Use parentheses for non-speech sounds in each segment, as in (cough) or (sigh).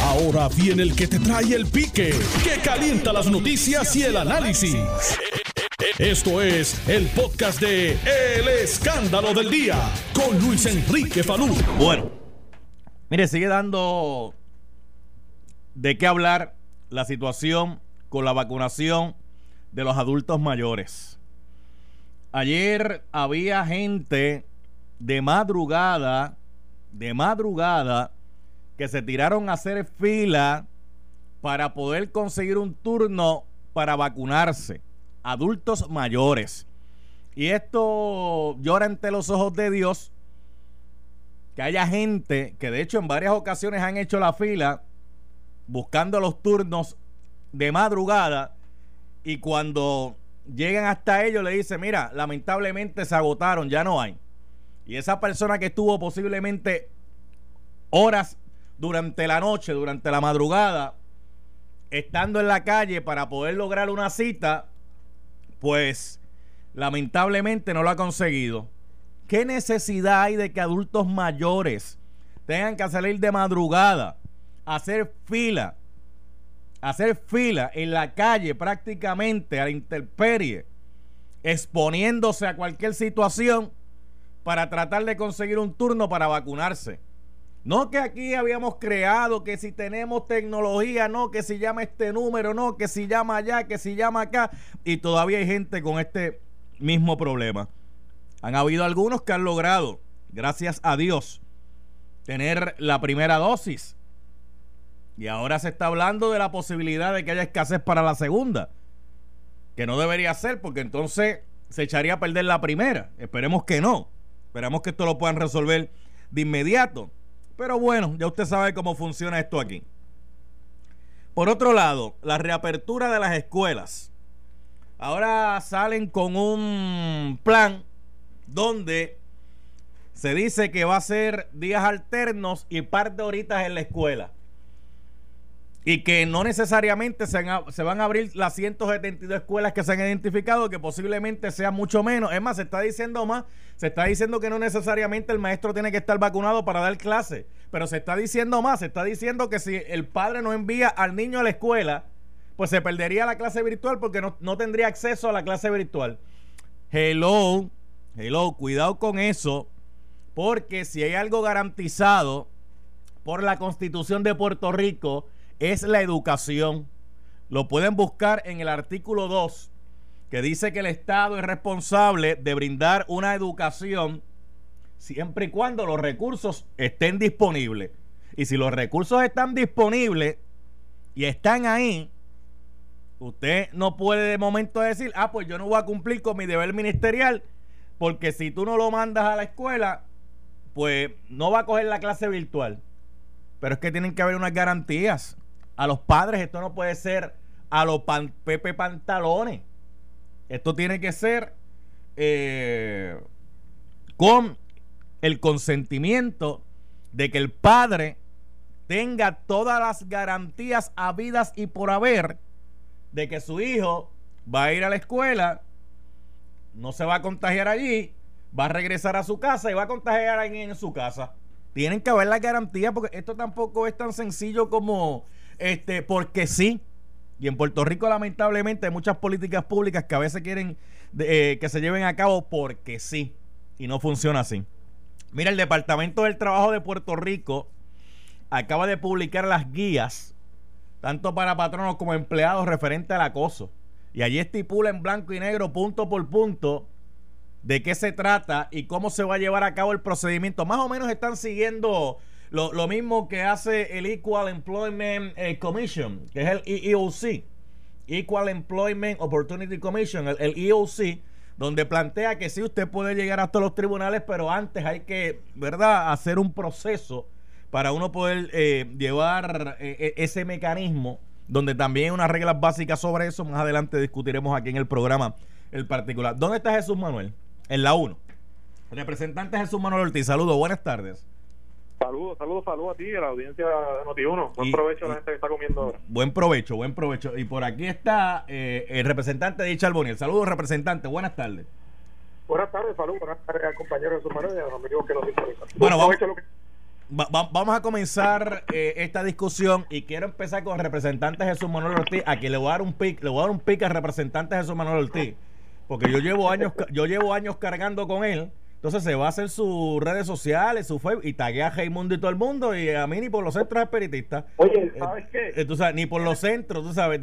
Ahora viene el que te trae el pique, que calienta las noticias y el análisis. Esto es el podcast de El Escándalo del Día con Luis Enrique Falú. Bueno, mire, sigue dando de qué hablar la situación con la vacunación de los adultos mayores. Ayer había gente de madrugada, de madrugada, que se tiraron a hacer fila para poder conseguir un turno para vacunarse. Adultos mayores. Y esto llora ante los ojos de Dios que haya gente que de hecho en varias ocasiones han hecho la fila buscando los turnos de madrugada y cuando llegan hasta ellos le dicen, mira, lamentablemente se agotaron, ya no hay. Y esa persona que estuvo posiblemente horas durante la noche, durante la madrugada, estando en la calle para poder lograr una cita, pues lamentablemente no lo ha conseguido. ¿Qué necesidad hay de que adultos mayores tengan que salir de madrugada, hacer fila, hacer fila en la calle prácticamente a la intemperie, exponiéndose a cualquier situación para tratar de conseguir un turno para vacunarse? No que aquí habíamos creado que si tenemos tecnología, no, que si llama este número, no, que si llama allá, que si llama acá. Y todavía hay gente con este mismo problema. Han habido algunos que han logrado, gracias a Dios, tener la primera dosis. Y ahora se está hablando de la posibilidad de que haya escasez para la segunda. Que no debería ser, porque entonces se echaría a perder la primera. Esperemos que no. Esperamos que esto lo puedan resolver de inmediato. Pero bueno, ya usted sabe cómo funciona esto aquí. Por otro lado, la reapertura de las escuelas. Ahora salen con un plan donde se dice que va a ser días alternos y par de horitas en la escuela y que no necesariamente se, van a abrir las 172 escuelas que se han identificado, que posiblemente sea mucho menos. Es más, se está diciendo más, se está diciendo que no necesariamente el maestro tiene que estar vacunado para dar clase, pero se está diciendo más, se está diciendo que si el padre no envía al niño a la escuela, pues se perdería la clase virtual porque no, no tendría acceso a la clase virtual. Hello, hello, cuidado con eso, porque si hay algo garantizado por la constitución de Puerto Rico, es la educación. Lo pueden buscar en el artículo 2, que dice que el Estado es responsable de brindar una educación siempre y cuando los recursos estén disponibles. Y si los recursos están disponibles y están ahí, usted no puede de momento decir, ah, pues yo no voy a cumplir con mi deber ministerial, porque si tú no lo mandas a la escuela, pues no va a coger la clase virtual. Pero es que tienen que haber unas garantías a los padres esto no puede ser a los Pepe Pantalones. Esto tiene que ser eh, con el consentimiento de que el padre tenga todas las garantías habidas y por haber de que su hijo va a ir a la escuela, no se va a contagiar allí, va a regresar a su casa y va a contagiar a alguien en su casa. Tienen que haber la garantía porque esto tampoco es tan sencillo como este, porque sí. Y en Puerto Rico, lamentablemente, hay muchas políticas públicas que a veces quieren eh, que se lleven a cabo porque sí. Y no funciona así. Mira, el Departamento del Trabajo de Puerto Rico acaba de publicar las guías, tanto para patronos como empleados, referente al acoso. Y allí estipula en blanco y negro, punto por punto, de qué se trata y cómo se va a llevar a cabo el procedimiento. Más o menos están siguiendo lo, mismo que hace el Equal Employment eh, Commission, que es el EEOC, Equal Employment Opportunity Commission, el, EEOC, donde plantea que sí usted puede llegar hasta los tribunales, pero antes hay que, ¿verdad?, hacer un proceso para uno poder eh, llevar eh, ese mecanismo, donde también hay unas reglas básicas sobre eso. Más adelante discutiremos aquí en el programa el particular. ¿Dónde está Jesús Manuel? En la 1. Representante Jesús Manuel Ortiz, saludos, buenas tardes. Saludos, saludos, saludos a ti, a la audiencia de Noti1. Buen provecho a la gente que está comiendo ahora. Buen provecho, buen provecho. Y por aquí está eh, el representante de Boniel. Saludos, representante. Buenas tardes. Buenas tardes, saludos. Buenas tardes al compañero de su y a los amigos que nos interesan. Bueno, vamos, vamos a comenzar eh, esta discusión y quiero empezar con el representante Jesús Manuel Ortiz, a quien le voy a dar un pic, le voy a dar un pic al representante Jesús Manuel Ortiz, porque yo llevo años, yo llevo años cargando con él. Entonces se va a hacer sus redes sociales, su Facebook, y taguea a Raimundo y todo el mundo, y a mí ni por los centros espiritistas. Oye, ¿sabes qué? Eh, tú sabes, ni por los centros, tú sabes.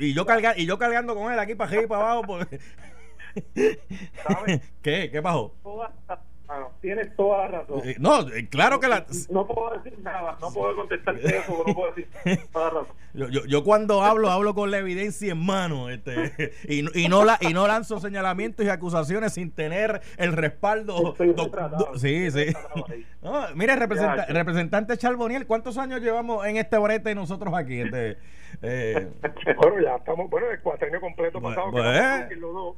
y, yo carga, y yo cargando con él aquí para arriba y para abajo. ¿Sabes? (laughs) ¿Qué? ¿Qué pasó? Tienes toda la razón. Eh, no, eh, claro que la. No puedo decir nada, no puedo contestar (laughs) eso, no puedo decir toda la razón. Yo, yo, yo, cuando hablo, hablo con la evidencia en mano este, (laughs) y, y, no la, y no lanzo señalamientos y acusaciones sin tener el respaldo. sí, sí. (laughs) No, mire, representa, representante Charboniel, ¿cuántos años llevamos en este brete nosotros aquí? Este, eh? bueno, ya estamos, bueno, el cuatrenio completo pasado. Pues, que no,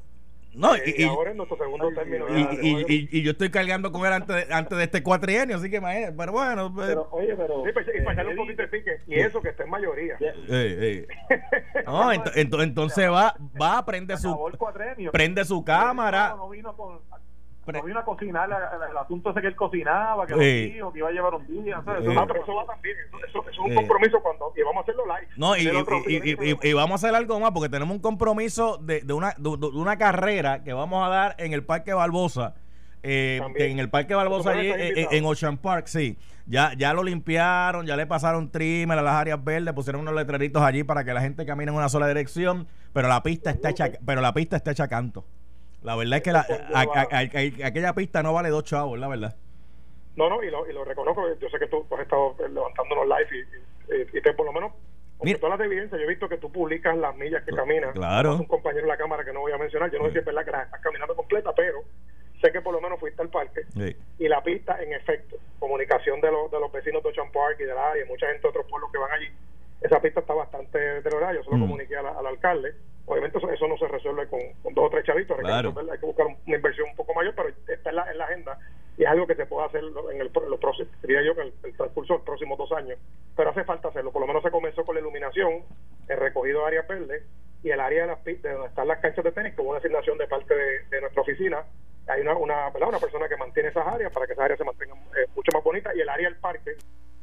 y, y, ahora nuestro segundo término. Y, y, yo estoy cargando con él antes, antes de este cuatrienio, así que imagínate. Pero bueno. Pues, pero, oye, pero. Sí, pues, y para echarle un poquito de pique. Y eso que está en mayoría. (laughs) no, entonces va, va, prende su. Prende su cámara. No, vino con no vino a cocinar el, asunto ese que él cocinaba, que sí. dijo, que iba a llevar un día. eso, eso, va también. Eso, es un compromiso cuando y vamos a hacerlo live. No, y, y, vamos a hacer algo más porque tenemos un compromiso de, de, una, de, una carrera que vamos a dar en el Parque Barbosa. Eh, en el Parque Barbosa allí en, Ocean Park, sí. Ya, ya lo limpiaron, ya le pasaron trimmer a las áreas verdes, pusieron unos letreritos allí para que la gente camine en una sola dirección, pero la pista está hecha, pero la pista está hecha canto. La verdad es que la, aquella pista no vale dos chavos, la verdad. No, no, y lo, y lo reconozco. Yo sé que tú has estado levantándonos live y, y, te, por lo menos, con todas las evidencias, yo he visto que tú publicas las millas que caminas. Claro. Un compañero en la cámara que no voy a mencionar, yo no sé si es verdad que las estás caminando completa, pero sé que por lo menos fuiste al parque y la pista, en efecto, comunicación de los, de los vecinos de Ocean Park y del área, y mucha gente de otros pueblos que van allí, esa pista está bastante deteriorada. Yo se lo mm. comuniqué al alcalde Obviamente eso, no se resuelve con, dos o tres chavitos, hay que buscar una inversión un poco mayor, pero está en la, en la agenda y es algo que se puede hacer en el, los próximos, diría yo, en el, transcurso de los próximos dos años, pero hace falta hacerlo, por lo menos se comenzó con la iluminación, el recogido de áreas verdes y el área de, las, de donde están las canchas de tenis, como una asignación de parte de, nuestra oficina, hay una, una, una persona que mantiene esas áreas para que esas áreas se mantengan eh, mucho más bonitas y el área del parque,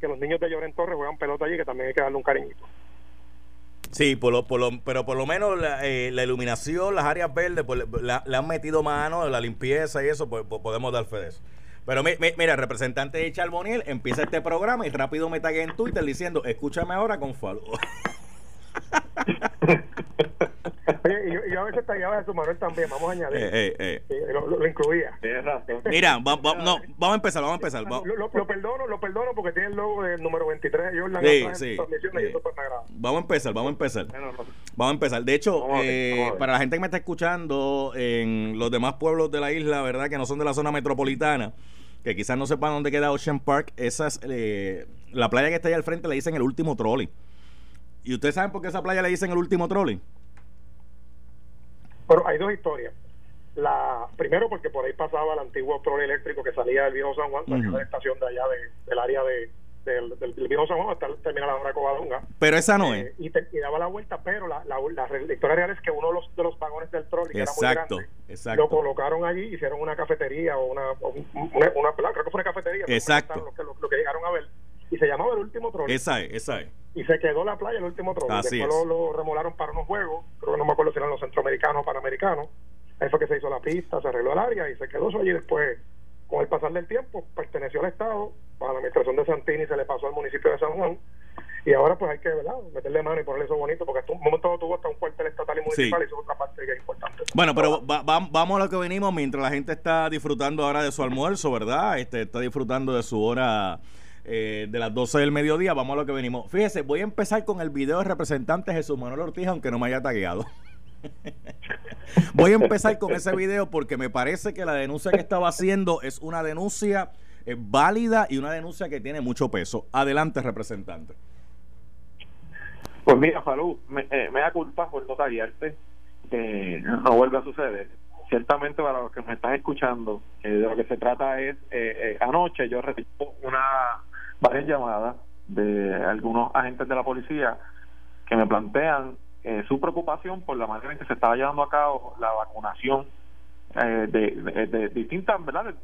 que los niños de Lloren Torres juegan pelota allí, que también hay que darle un cariñito. Sí, por lo, por lo, pero por lo menos la, eh, la iluminación, las áreas verdes, pues, le, han metido mano, la limpieza y eso, pues, pues podemos dar fe de eso. Pero mira, representante de Charboniel empieza este programa y rápido me tagué en Twitter diciendo, escúchame ahora con Falo. (laughs) Oye, y yo, a veces tallaba a su Manuel también, vamos a añadir. Eh, eh, eh. Lo, incluía. Mira, no, vamos a empezar, vamos a empezar. Lo, perdono, lo perdono porque tiene el logo del número 23 de Jordan. Sí, sí. Vamos a empezar, vamos a empezar. Vamos a empezar. De hecho, para la gente que me está escuchando en los demás pueblos de la isla, ¿verdad? Que no son de la zona metropolitana, que quizás no sepan dónde queda Ocean Park, esa es la playa que está ahí al frente, le dicen el último trolley. ¿Y ustedes saben por qué esa playa le dicen el último trolley? Pero hay dos historias. La primero porque por ahí pasaba el antiguo trolley eléctrico que salía del viejo San Juan, uh la estación de allá del área de, del, del, viejo San Juan hasta terminar la hora de Covadonga. Pero esa no es. Eh, y, daba la vuelta, pero la, la, la, historia real es que uno de los, de los vagones del trolley, que exacto, era muy grande, exacto. lo colocaron allí, hicieron una cafetería o una, una, una, creo que fue una cafetería. Exacto. Lo que, lo, que llegaron a ver. Y se llamaba el último trolley. Esa es, esa es y se quedó la playa el último trozo. Después lo, remolaron para unos juegos, creo que no me acuerdo si eran los centroamericanos o panamericanos. Ahí fue que se hizo la pista, se arregló el área y se quedó eso allí. Después, con el pasar del tiempo, perteneció al Estado, para la administración de Santini se le pasó al municipio de San Juan. Y ahora pues hay que ¿verdad? meterle mano y ponerle eso bonito, porque hasta un momento tuvo hasta un cuartel estatal y municipal y eso es otra parte que es importante. Bueno, pero vamos a lo que venimos mientras la gente está disfrutando ahora de su almuerzo, ¿verdad? Este, está disfrutando de su hora eh, de las 12 del mediodía. Vamos a lo que venimos. Fíjese, voy a empezar con el video de representante Jesús Manuel Ortiz, aunque no me haya tagueado. (laughs) voy a empezar con ese video porque me parece que la denuncia que estaba haciendo es una denuncia eh, válida y una denuncia que tiene mucho peso. Adelante, representante. Pues mira, Falú, me, eh, da culpa por no taguearte. no vuelve a suceder ciertamente para los que me estás escuchando, de lo que se trata es, anoche yo recibí una varias llamadas de algunos agentes de la policía que me plantean eh, su preocupación por la manera en que se estaba llevando a cabo la vacunación eh, de, de, distintas, ¿verdad?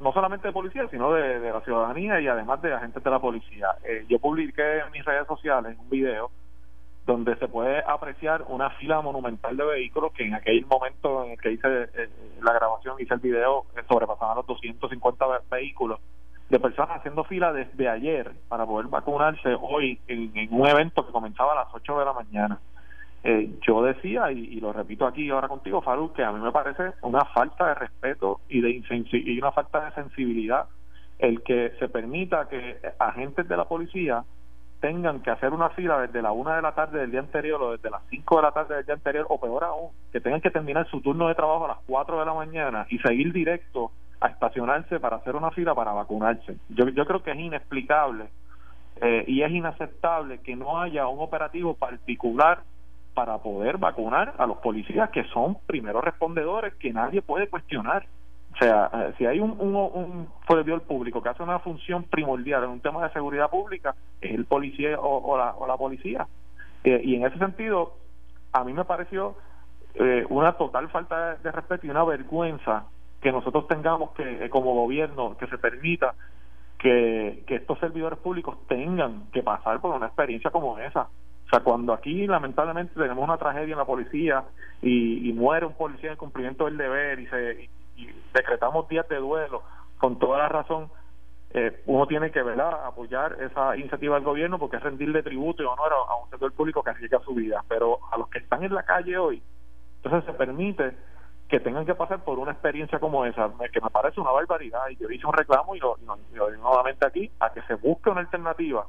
no solamente de policía, sino de, la ciudadanía y además de agentes de la policía. Eh, yo publiqué en mis redes sociales un video donde se puede apreciar una fila monumental de vehículos que en aquel momento en el que hice eh, la grabación, hice el video, eh, sobrepasaban los 250 vehículos de personas haciendo fila desde ayer para poder vacunarse hoy en, un evento que comenzaba a las 8 de la mañana. Eh, yo decía, y, lo repito aquí ahora contigo, Faruk, que a mí me parece una falta de respeto y, de y una falta de sensibilidad el que se permita que agentes de la policía tengan que hacer una fila desde la una de la tarde del día anterior o desde las 5 de la tarde del día anterior o peor aún, que tengan que terminar su turno de trabajo a las 4 de la mañana y seguir directo a estacionarse para hacer una fila para vacunarse. Yo, yo creo que es inexplicable eh, y es inaceptable que no haya un operativo particular para poder vacunar a los policías que son primeros respondedores que nadie puede cuestionar. O sea, eh, si hay un, un, un servidor público que hace una función primordial en un tema de seguridad pública, es el policía o, la, o la policía. Eh, y en ese sentido, a mí me pareció una total falta de, respeto y una vergüenza que nosotros tengamos que, como gobierno, que se permita que, estos servidores públicos tengan que pasar por una experiencia como esa. O sea, cuando aquí lamentablemente tenemos una tragedia en la policía y, y muere un policía en cumplimiento del deber y se y decretamos días de duelo con toda la razón, eh, uno tiene que ¿verdad? apoyar esa iniciativa del gobierno porque es rendirle tributo y honor a, un sector público que arriesga su vida. Pero a los que están en la calle hoy, entonces se permite que tengan que pasar por una experiencia como esa, que me parece una barbaridad. Y yo hice un reclamo y lo, y nuevamente aquí, a que se busque una alternativa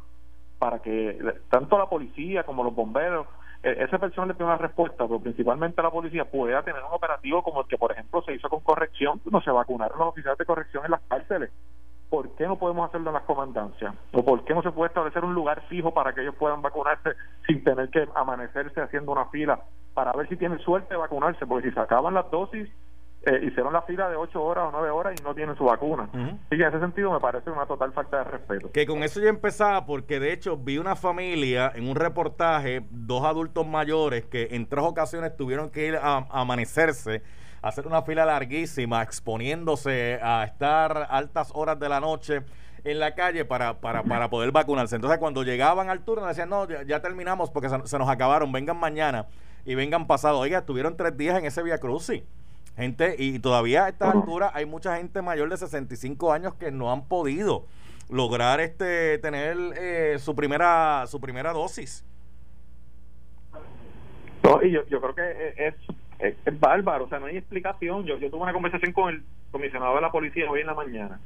para que tanto la policía como los bomberos e-, ese personal le tiene una respuesta, pero principalmente la policía pueda tener un operativo como el que, por ejemplo, se hizo con corrección, no se vacunaron los oficiales de corrección en las cárceles. ¿Por qué no podemos hacerlo en las comandancias? ¿O por qué no se puede establecer un lugar fijo para que ellos puedan vacunarse sin tener que amanecerse haciendo una fila para ver si tienen suerte de vacunarse? Porque si se acaban las dosis, eh, hicieron la fila de 8 horas o 9 horas y no tienen su vacuna. Y en ese sentido me parece una total falta de respeto. Que con eso ya empezaba, porque de hecho vi una familia en un reportaje, dos adultos mayores que en tres ocasiones tuvieron que ir a, amanecerse a hacer una fila larguísima, exponiéndose a estar altas horas de la noche en la calle para, para, para poder vacunarse. Entonces, cuando llegaban al turno, decían, no, ya, terminamos porque se, se, nos acabaron, vengan mañana y vengan pasado. Oiga, estuvieron tres días en ese Via Crucis. Gente, y todavía a esta altura hay mucha gente mayor de 65 años que no han podido lograr este tener eh, su primera su primera dosis. No, y yo, yo creo que es, es, bárbaro, o sea, no hay explicación. Yo, yo tuve una conversación con el comisionado de la policía hoy en la mañana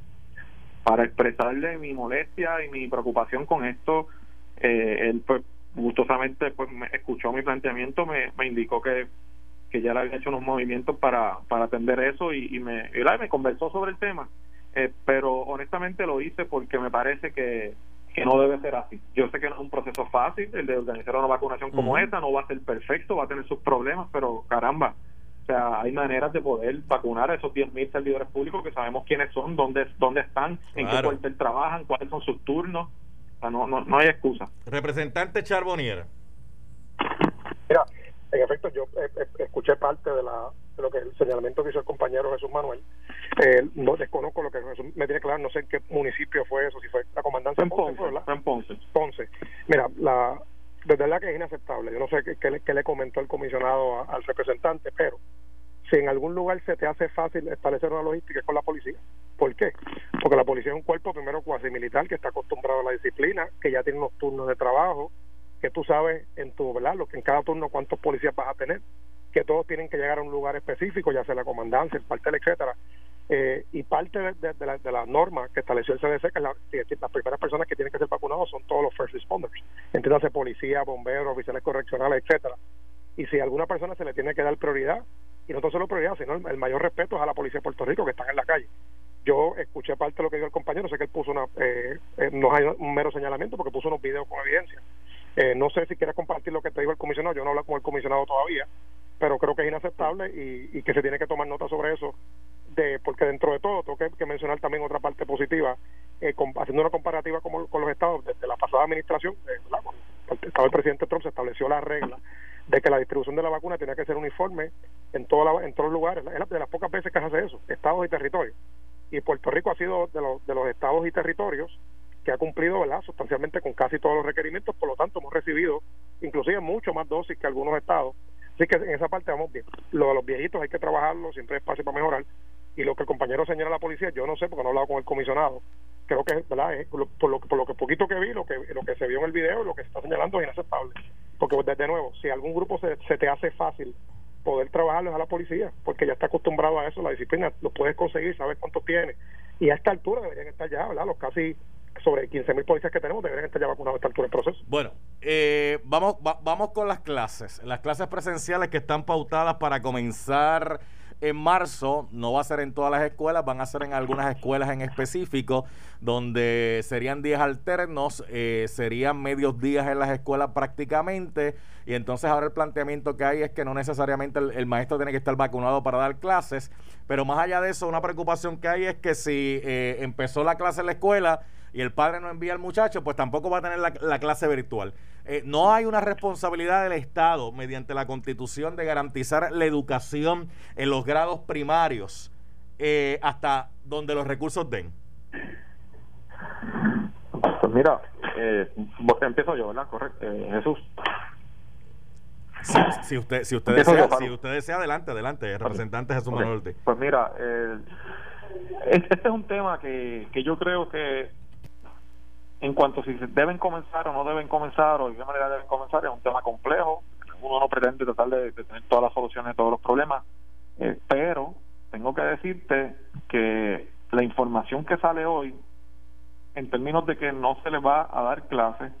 para expresarle mi molestia y mi preocupación con esto. Eh, él, pues, gustosamente, pues, me escuchó mi planteamiento, me, me indicó que que ya le había hecho unos movimientos para, para atender eso y, me, me conversó sobre el tema, eh, pero honestamente lo hice porque me parece que, que no debe ser así. Yo sé que no es un proceso fácil el de organizar una vacunación como esta, no va a ser perfecto, va a tener sus problemas, pero caramba, o sea, hay maneras de poder vacunar a esos 10.000 servidores públicos que sabemos quiénes son, dónde, dónde están, en qué cuartel trabajan, cuáles son sus turnos. Sea, no, no, no hay excusa. Representante Charbonnier. Mira, en efecto, yo eh, eh, escuché parte de, la, de lo que el señalamiento que hizo el compañero Jesús Manuel. Eh, no desconozco lo que Jesús me tiene claro, no sé en qué municipio fue eso, si fue la comandancia en Ponce, en Ponce. Ponce. Mira, la, desde la que es inaceptable. Yo no sé qué, qué, le, comentó el comisionado al representante, pero si en algún lugar se te hace fácil establecer una logística es con la policía. ¿Por qué? Porque la policía es un cuerpo primero cuasi militar que está acostumbrado a la disciplina, que ya tiene unos turnos de trabajo, que tú sabes en tu, ¿verdad? Lo que en cada turno cuántos policías vas a tener, que todos tienen que llegar a un lugar específico, ya sea la comandancia, el cuartel, etcétera. Eh, y parte de, la, de la norma que estableció el CDC, que, la, las primeras personas que tienen que ser vacunados son todos los first responders, entiéndase policía, bomberos, oficiales correccionales, etcétera. Y si a alguna persona se le tiene que dar prioridad, y no solo prioridad, sino el, mayor respeto es a la policía de Puerto Rico que están en la calle. Yo escuché parte de lo que dijo el compañero, sé que él puso una, eh, eh, no hay un mero señalamiento porque puso unos videos con evidencia eh, no sé si quieres compartir lo que te dijo el comisionado, yo no hablo con el comisionado todavía, pero creo que es inaceptable y, que se tiene que tomar nota sobre eso, de porque dentro de todo tengo que, mencionar también otra parte positiva, eh, haciendo una comparativa con, con los estados, desde la pasada administración, eh, el estado del presidente Trump se estableció la regla de que la distribución de la vacuna tenía que ser uniforme en, toda en todos los lugares, es de las pocas veces que se hace eso, estados y territorios y Puerto Rico ha sido de los, de los estados y territorios que ha cumplido ¿verdad? sustancialmente con casi todos los requerimientos, por lo tanto hemos recibido inclusive mucho más dosis que algunos estados. Así que en esa parte vamos bien. Lo de los viejitos hay que trabajarlo, siempre hay espacio para mejorar. Y lo que el compañero señala a la policía, yo no sé porque no he hablado con el comisionado. Creo que ¿verdad? Es, por, lo, por lo que poquito que vi, lo que, lo que se vio en el video, lo que se está señalando es inaceptable. Porque desde nuevo, si algún grupo se, se te hace fácil poder trabajarlo a la policía, porque ya está acostumbrado a eso, la disciplina lo puedes conseguir, sabes cuánto tiene. Y a esta altura deberían estar ya, ¿verdad? Los casi sobre 15 mil policías que tenemos deberían estar ya vacunados a esta altura del proceso. Bueno, eh, vamos, vamos con las clases. Las clases presenciales que están pautadas para comenzar en marzo, no va a ser en todas las escuelas, van a ser en algunas escuelas en específico, donde serían días alternos, eh, serían medios días en las escuelas prácticamente, y entonces ahora el planteamiento que hay es que no necesariamente el, maestro tiene que estar vacunado para dar clases, pero más allá de eso, una preocupación que hay es que si eh, empezó la clase en la escuela, y el padre no envía al muchacho, pues tampoco va a tener la, clase virtual. Eh, no hay una responsabilidad del Estado mediante la Constitución de garantizar la educación en los grados primarios eh, hasta donde los recursos den. Pues mira, eh, empiezo yo, ¿verdad? Correcto. Jesús. Si, usted si usted desea, si usted desea adelante adelante representante Jesús Manuel pues mira este es un tema que, que yo creo que en cuanto a si deben comenzar o no deben comenzar o de qué manera deben comenzar, es un tema complejo. Uno no pretende tratar de, tener todas las soluciones a todos los problemas, eh, pero tengo que decirte que la información que sale hoy, en términos de que no se les va a dar clases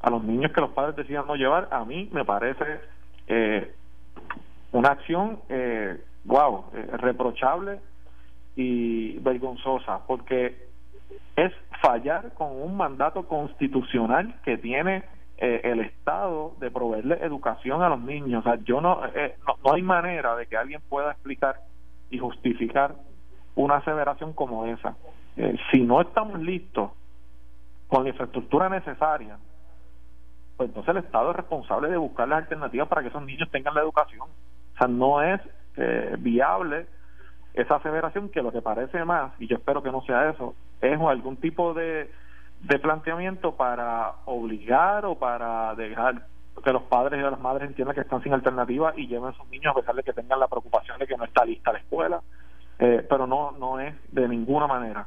a los niños que los padres decidan no llevar, a mí me parece eh, una acción, eh, wow, eh, reprochable y vergonzosa, porque es fallar con un mandato constitucional que tiene eh, el Estado de proveerle educación a los niños. O sea, yo no, eh, no, hay manera de que alguien pueda explicar y justificar una aseveración como esa. Eh, si no estamos listos con la infraestructura necesaria, pues entonces el Estado es responsable de buscar las alternativas para que esos niños tengan la educación. O sea, no es viable esa aseveración que lo que parece más, y yo espero que no sea eso, es algún tipo de, de planteamiento para obligar o para dejar que los padres y las madres entiendan que están sin alternativa y lleven a sus niños a pesar de que tengan la preocupación de que no está lista la escuela, eh, pero no, no es de ninguna manera.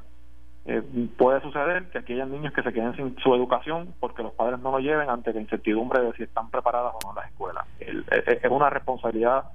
Eh, puede suceder que aquí niños que se queden sin su educación porque los padres no lo lleven ante la incertidumbre de si están preparadas o no las escuelas. es una responsabilidad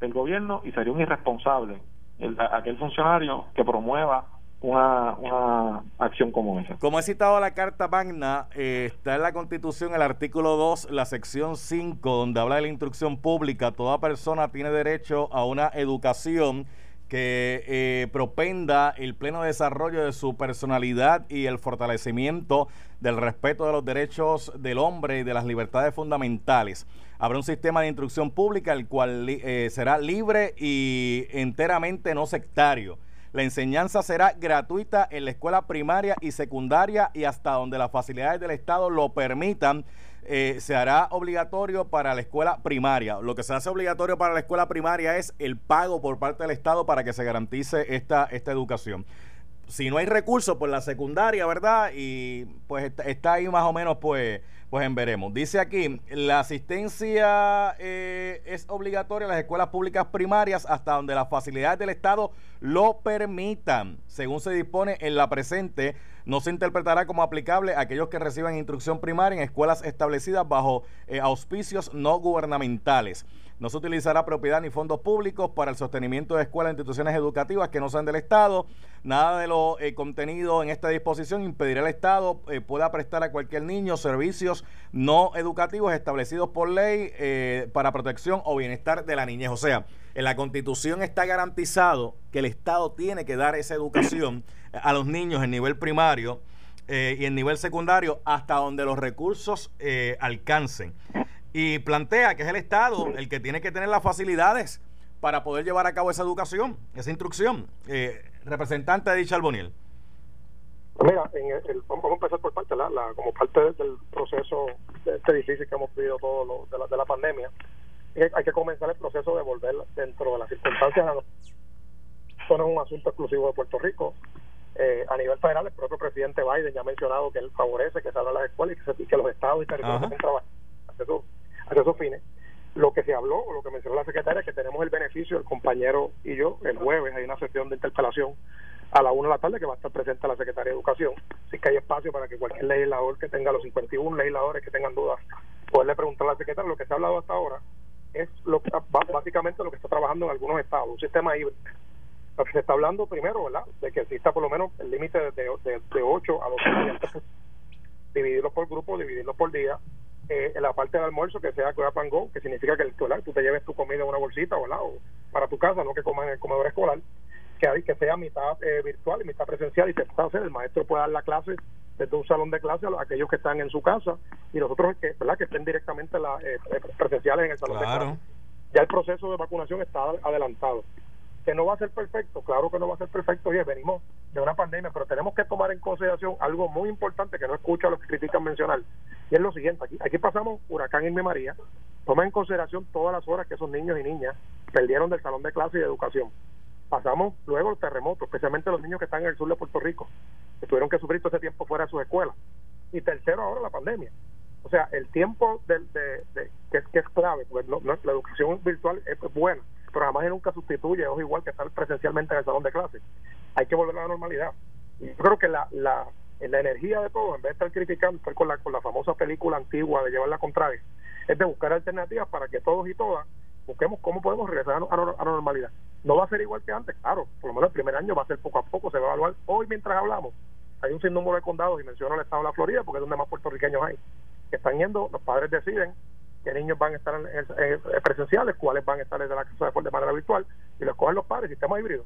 del gobierno y sería un irresponsable el, aquel funcionario que promueva una, una acción como esa. Como he citado la Carta Magna, eh, está en la Constitución el artículo 2, la sección 5, donde habla de la instrucción pública. Toda persona tiene derecho a una educación que eh, propenda el pleno desarrollo de su personalidad y el fortalecimiento del respeto de los derechos del hombre y de las libertades fundamentales. Habrá un sistema de instrucción pública el cual eh, será libre y enteramente no sectario. La enseñanza será gratuita en la escuela primaria y secundaria y hasta donde las facilidades del Estado lo permitan eh, se hará obligatorio para la escuela primaria. Lo que se hace obligatorio para la escuela primaria es el pago por parte del Estado para que se garantice esta, esta educación. Si no hay recursos, pues la secundaria, ¿verdad? Y pues está, ahí más o menos, pues, pues en veremos. Dice aquí, la asistencia eh, es obligatoria en las escuelas públicas primarias hasta donde las facilidades del Estado lo permitan, según se dispone en la presente no se interpretará como aplicable a aquellos que reciban instrucción primaria en escuelas establecidas bajo eh, auspicios no gubernamentales. No se utilizará propiedad ni fondos públicos para el sostenimiento de escuelas e instituciones educativas que no sean del Estado. Nada de lo eh, contenido en esta disposición impedirá al Estado eh, pueda prestar a cualquier niño servicios no educativos establecidos por ley para protección o bienestar de la niñez. O sea, en la Constitución está garantizado que el Estado tiene que dar esa educación a los niños en nivel primario eh, y en nivel secundario hasta donde los recursos eh, alcancen. Y plantea que es el Estado el que tiene que tener las facilidades para poder llevar a cabo esa educación, esa instrucción. Eh, representante de dicha alboniel. Mira, vamos a empezar por parte, la, como parte del proceso este difícil que hemos vivido todo de, la, de la pandemia, hay que comenzar el proceso de volver dentro de las circunstancias esto no es un asunto exclusivo de Puerto Rico. Eh, a nivel federal, el propio presidente Biden ya ha mencionado que él favorece que se abran las escuelas y que, los estados y territorios pueden trabajar hacia esos fines. Lo que se habló, o lo que mencionó la secretaria, es que tenemos el beneficio, el compañero y yo, el jueves hay una sesión de interpelación a la una de la tarde que va a estar presente la Secretaria de Educación. Así que hay espacio para que cualquier legislador que tenga los 51 legisladores que tengan dudas, poderle preguntar a la secretaria. Lo que se ha hablado hasta ahora es lo que, básicamente lo que está trabajando en algunos estados, un sistema híbrido. Que se está hablando primero, ¿verdad? De que exista por lo menos el límite de, de, de, 8 a 12 estudiantes, dividirlos por grupo, dividirlos por día, eh, en la parte del almuerzo que sea grab and que significa que el, tú te lleves tu comida en una bolsita o para tu casa, no que comas en el comedor escolar, que, hay, que sea mitad eh, virtual y mitad presencial y se pueda hacer, el maestro puede dar la clase desde un salón de clase a aquellos que están en su casa y los otros que, ¿verdad? que estén directamente la, eh, presenciales en el salón de clase. Ya el proceso de vacunación está adelantado que no va a ser perfecto, claro que no va a ser perfecto, oye, venimos de una pandemia, pero tenemos que tomar en consideración algo muy importante que no escucha a los que critican mencionar, y es lo siguiente, aquí, aquí pasamos huracán Irma María, toma en consideración todas las horas que esos niños y niñas perdieron del salón de clase y de educación. Pasamos luego el terremoto, especialmente los niños que están en el sur de Puerto Rico, que tuvieron que sufrir todo ese tiempo fuera de sus escuelas. Y tercero, ahora la pandemia. O sea, el tiempo de, de, que, que, es clave, pues la educación virtual es buena, pero además nunca sustituye, es igual que estar presencialmente en el salón de clase. Hay que volver a la normalidad. Y yo creo que la, la, la energía de todo, en vez de estar criticando, estar con la, con la famosa película antigua de llevar la contraria, es de buscar alternativas para que todos y todas busquemos cómo podemos regresar a, la normalidad. No va a ser igual que antes, claro, por lo menos el primer año va a ser poco a poco, se va a evaluar. Hoy mientras hablamos, hay un sinnúmero de condados, y menciono el estado de la Florida, porque es donde más puertorriqueños hay, que están yendo, los padres deciden qué niños van a estar en, presenciales, cuáles van a estar en la casa de manera virtual, y los cogen los padres, sistema híbrido.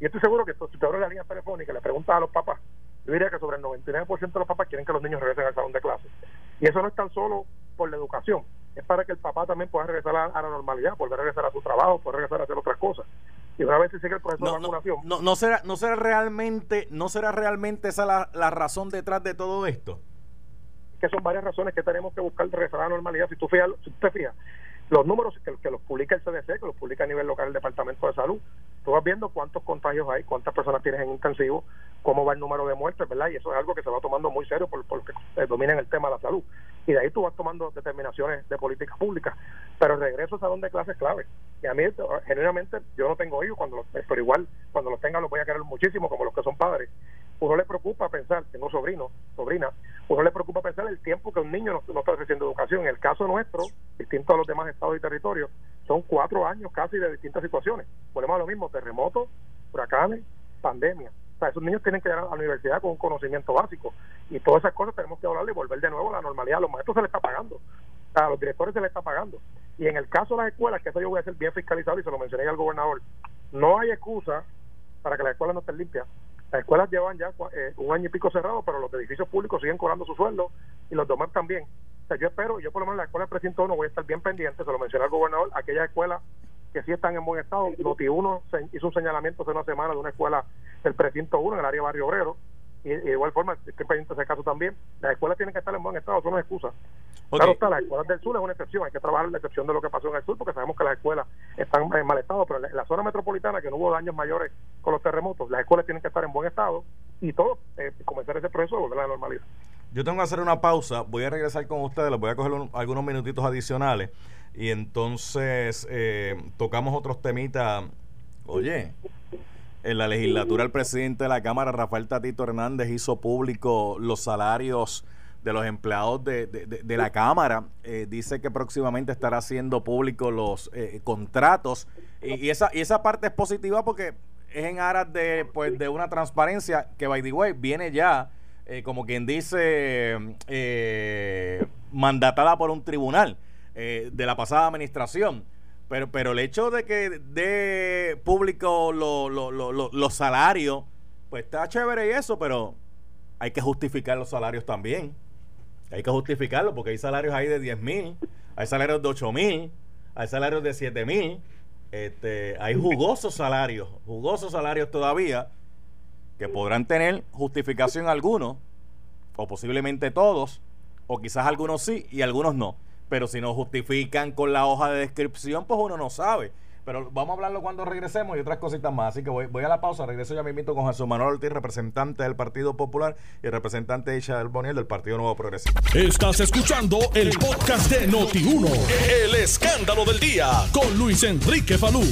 Y estoy seguro que si te abres la línea telefónica y le preguntas a los papás, yo diría que sobre el 99% de los papás quieren que los niños regresen al salón de clase. Y eso no es tan solo por la educación, es para que el papá también pueda regresar a, la normalidad, poder regresar a su trabajo, poder regresar a hacer otras cosas. Y una vez se sigue el proceso de vacunación. No, no, será, no será realmente, no será realmente esa la, la razón detrás de todo esto que son varias razones que tenemos que buscar de regresar a la normalidad. Si tú, fijas, si te fijas, los números que, que, los publica el CDC, que los publica a nivel local el Departamento de Salud, tú vas viendo cuántos contagios hay, cuántas personas tienes en intensivo, cómo va el número de muertes, ¿verdad? Y eso es algo que se va tomando muy serio por, porque eh, dominan el tema de la salud. Y de ahí tú vas tomando determinaciones de políticas públicas. Pero el regreso a salón de clase es clave. Y a mí, generalmente, yo no tengo hijos, cuando pero igual, cuando los tenga, los voy a querer muchísimo, como los que son padres uno le preocupa pensar, tengo sobrino, sobrina, uno le preocupa pensar el tiempo que un niño no, no está recibiendo educación. En el caso nuestro, distinto a los demás estados y territorios, son cuatro años casi de distintas situaciones. Ponemos lo mismo, terremotos, huracanes, pandemia. O sea, esos niños tienen que ir a la universidad con un conocimiento básico. Y todas esas cosas tenemos que hablarle y volver de nuevo a la normalidad. A los maestros se les está pagando. A los directores se les está pagando. Y en el caso de las escuelas, que eso yo voy a ser bien fiscalizado y se lo mencioné al gobernador, no hay excusa para que las escuelas no estén limpias. Las escuelas llevan ya eh, un año y pico cerrado, pero los edificios públicos siguen cobrando su sueldo y los demás también. O sea, yo espero, yo por lo menos en la escuela del precinto 1 voy a estar bien pendiente, se lo mencioné al gobernador, aquellas escuelas que sí están en buen estado. Noti 1 hizo un señalamiento hace una semana de una escuela del precinto 1 en el área de Barrio Obrero, y, de igual forma, estoy pendiente ese caso también. Las escuelas tienen que estar en buen estado, eso no es excusa. Claro está, las escuelas del sur es una excepción, hay que trabajar la excepción de lo que pasó en el sur, porque sabemos que las escuelas están en mal estado, pero en la zona metropolitana, que no hubo daños mayores con los terremotos, las escuelas tienen que estar en buen estado y todo, eh, comenzar ese proceso de volver a la normalidad. Yo tengo que hacer una pausa, voy a regresar con ustedes, les voy a coger algunos minutitos adicionales y entonces eh, tocamos otros temitas. Oye, en la legislatura el presidente de la Cámara, Rafael Tatito Hernández, hizo público los salarios de los empleados de, de, la Cámara. Eh, dice que próximamente estará haciendo público los eh, contratos. Y, esa, y esa parte es positiva porque es en aras de, pues, de una transparencia que, by the way, viene ya, eh, como quien dice, mandatada por un tribunal de la pasada administración. Pero, pero el hecho de que dé público los salarios, pues está chévere y eso, pero hay que justificar los salarios también. Hay que justificarlo porque hay salarios ahí de 10 mil, hay salarios de 8 mil, hay salarios de 7 mil. Este, hay jugosos salarios, jugosos salarios todavía, que podrán tener justificación algunos, o posiblemente todos, o quizás algunos sí y algunos no. Pero si no justifican con la hoja de descripción, pues uno no sabe. pero vamos a hablarlo cuando regresemos y otras cositas más. Así que voy, voy a la pausa, regreso ya mismo con Jesús Manuel representante del Partido Popular y representante de Isabel Boniel del Partido Nuevo Progresista. Estás escuchando el podcast de Noti1, el escándalo del día con Luis Enrique Falú.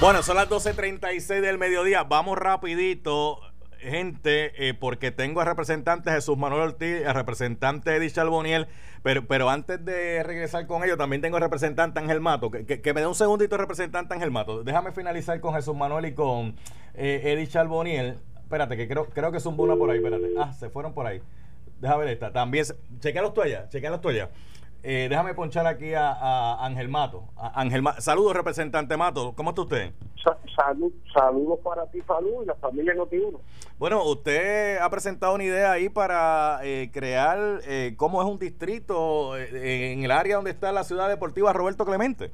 Bueno, son las 12.36 del mediodía. Vamos rapidito gente, eh, porque tengo a representante Jesús Manuel Ortiz, a representante Edith Charboniel, pero, pero antes de regresar con ellos, también tengo a representante Ángel Mato, que, me dé un segundito representante Ángel Mato. Déjame finalizar con Jesús Manuel y con eh, Edith Charboniel. Espérate, que creo, creo que es un buna por ahí, espérate. Ah, se fueron por ahí. Déjame ver esta. También, chequea los tuyas, chequea los tuyas. Eh, déjame ponchar aquí a, Ángel Mato. Ángel Saludos, representante Mato. ¿Cómo está usted? salud, saludos para ti, salud y la familia Notiuno. Bueno, usted ha presentado una idea ahí para eh, crear eh, cómo es un distrito en el área donde está la ciudad deportiva Roberto Clemente.